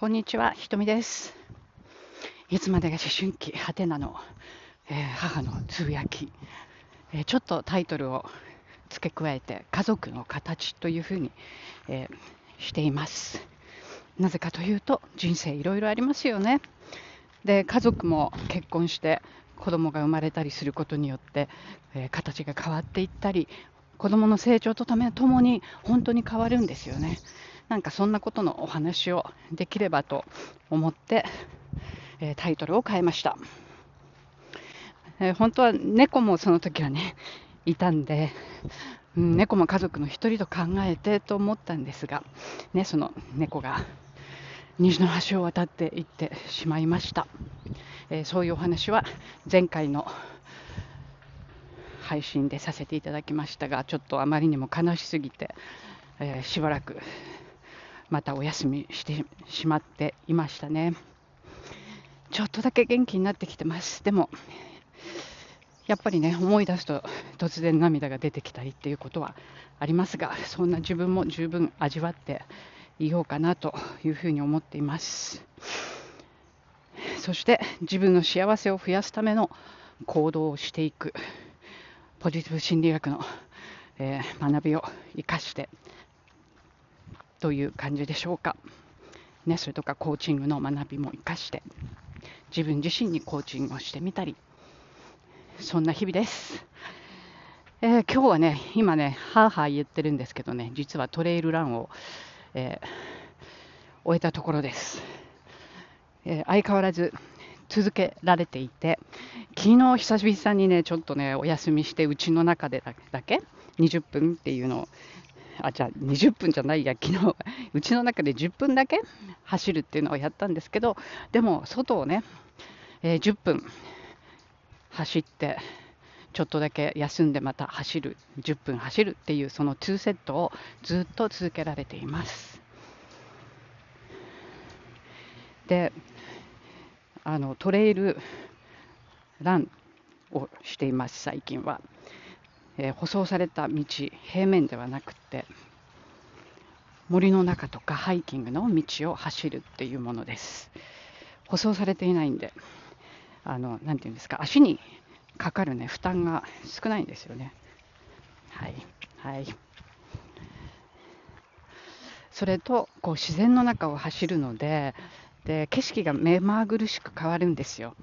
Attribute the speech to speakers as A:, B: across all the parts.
A: こんにちは、ひとみです。いつまでが思春期、はてなの、えー、母のつぶやき、えー、ちょっとタイトルを付け加えて、家族の形というふうに、えー、しています。なぜかというと、人生いろいろありますよね。で、家族も結婚して子供が生まれたりすることによって、え形が変わっていったり、子供の成長とためともに本当に変わるんですよね。なんかそんなことのお話をできればと思って、え、タイトルを変えました、え、本当は猫もその時はねいたんで、うん、猫も家族の一人と考えてと思ったんですが、ね、その猫が虹の橋を渡っていってしまいました、え、そういうお話は前回の配信でさせていただきましたがちょっとあまりにも悲しすぎて、えー、しばらくまたお休みしてしまっていましたね。ちょっとだけ元気になってきてます。でもやっぱりね思い出すと突然涙が出てきたりっていうことはありますがそんな自分も十分味わっていようかなというふうに思っています。そして自分の幸せを増やすための行動をしていくポジティブ心理学の、えー、学びを生かしてという感じでしょうか。ね、それとかコーチングの学びも生かして自分自身にコーチングをしてみたりそんな日々です、えー、今日はね今ねはあはあ言ってるんですけどね実はトレイルランを、えー、終えたところです、えー、相変わらず続けられていて昨日久々にねちょっとねお休みしてうちの中でだけ20分っていうのをあじゃあ20分じゃないや。昨日うちの中で10分だけ走るっていうのをやったんですけどでも外をね、えー、10分走ってちょっとだけ休んでまた走る10分走るっていうその2セットをずっと続けられています。であのトレイルランをしています最近は。えー、舗装された道平面ではなくて。森の中とかハイキングの道を走るっていうものです。舗装されていないんであのなていうんですか足にかかるね負担が少ないんですよね。はいはい。それとこう自然の中を走るのでで景色が目まぐるしく変わるんですよ。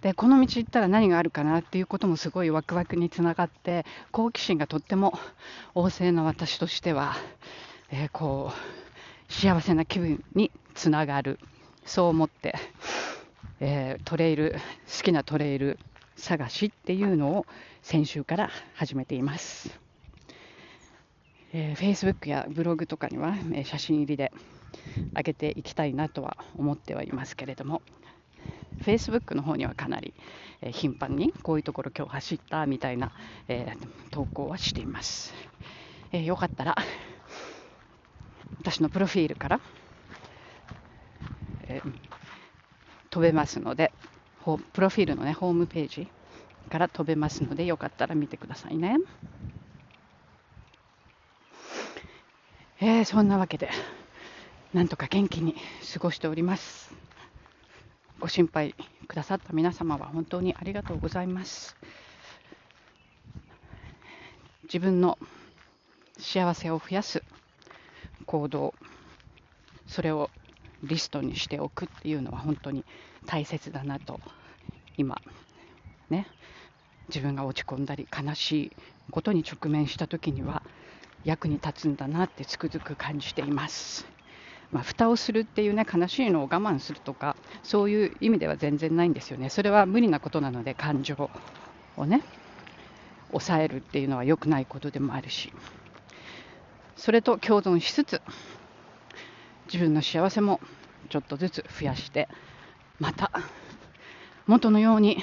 A: でこの道行ったら何があるかなっていうこともすごいワクワクにつながって好奇心がとっても旺盛な私としては、えー、こう幸せな気分につながる。そう思って、えー、トレイル好きなトレイル探しっていうのを先週から始めています、えー、Facebook やブログとかには、え写真入りで上げていきたいなとは思ってはいますけれども Facebook の方にはかなり、えー、頻繁にこういうところ今日走ったみたいな、えー、投稿はしています、えー、よかったら私のプロフィールから、え飛べますのでプロフィールの、ね、ホームページから飛べますのでよかったら見てくださいね、えそんなわけでなんとか元気に過ごしておりますご心配くださった皆様は本当にありがとうございます。自分の幸せを増やす行動、それをリストにしておくっていうのは本当に大切だなと今ね。自分が落ち込んだり悲しいことに直面した時には役に立つんだなってつくづく感じています。まあ、蓋をするっていうね悲しいのを我慢するとかそういう意味では全然ないんですよね。それは無理なことなので感情をね抑えるっていうのは良くないことでもあるし。それと共存しつつ自分の幸せもちょっとずつ増やしてまた元のように、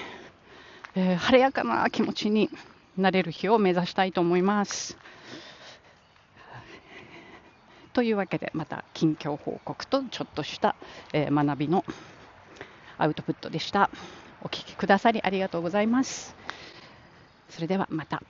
A: えー、晴れやかな気持ちになれる日を目指したいと思います。というわけでまた近況報告とちょっとした、えー、学びのアウトプットでしたお聴きくださりありがとうございますそれではまた。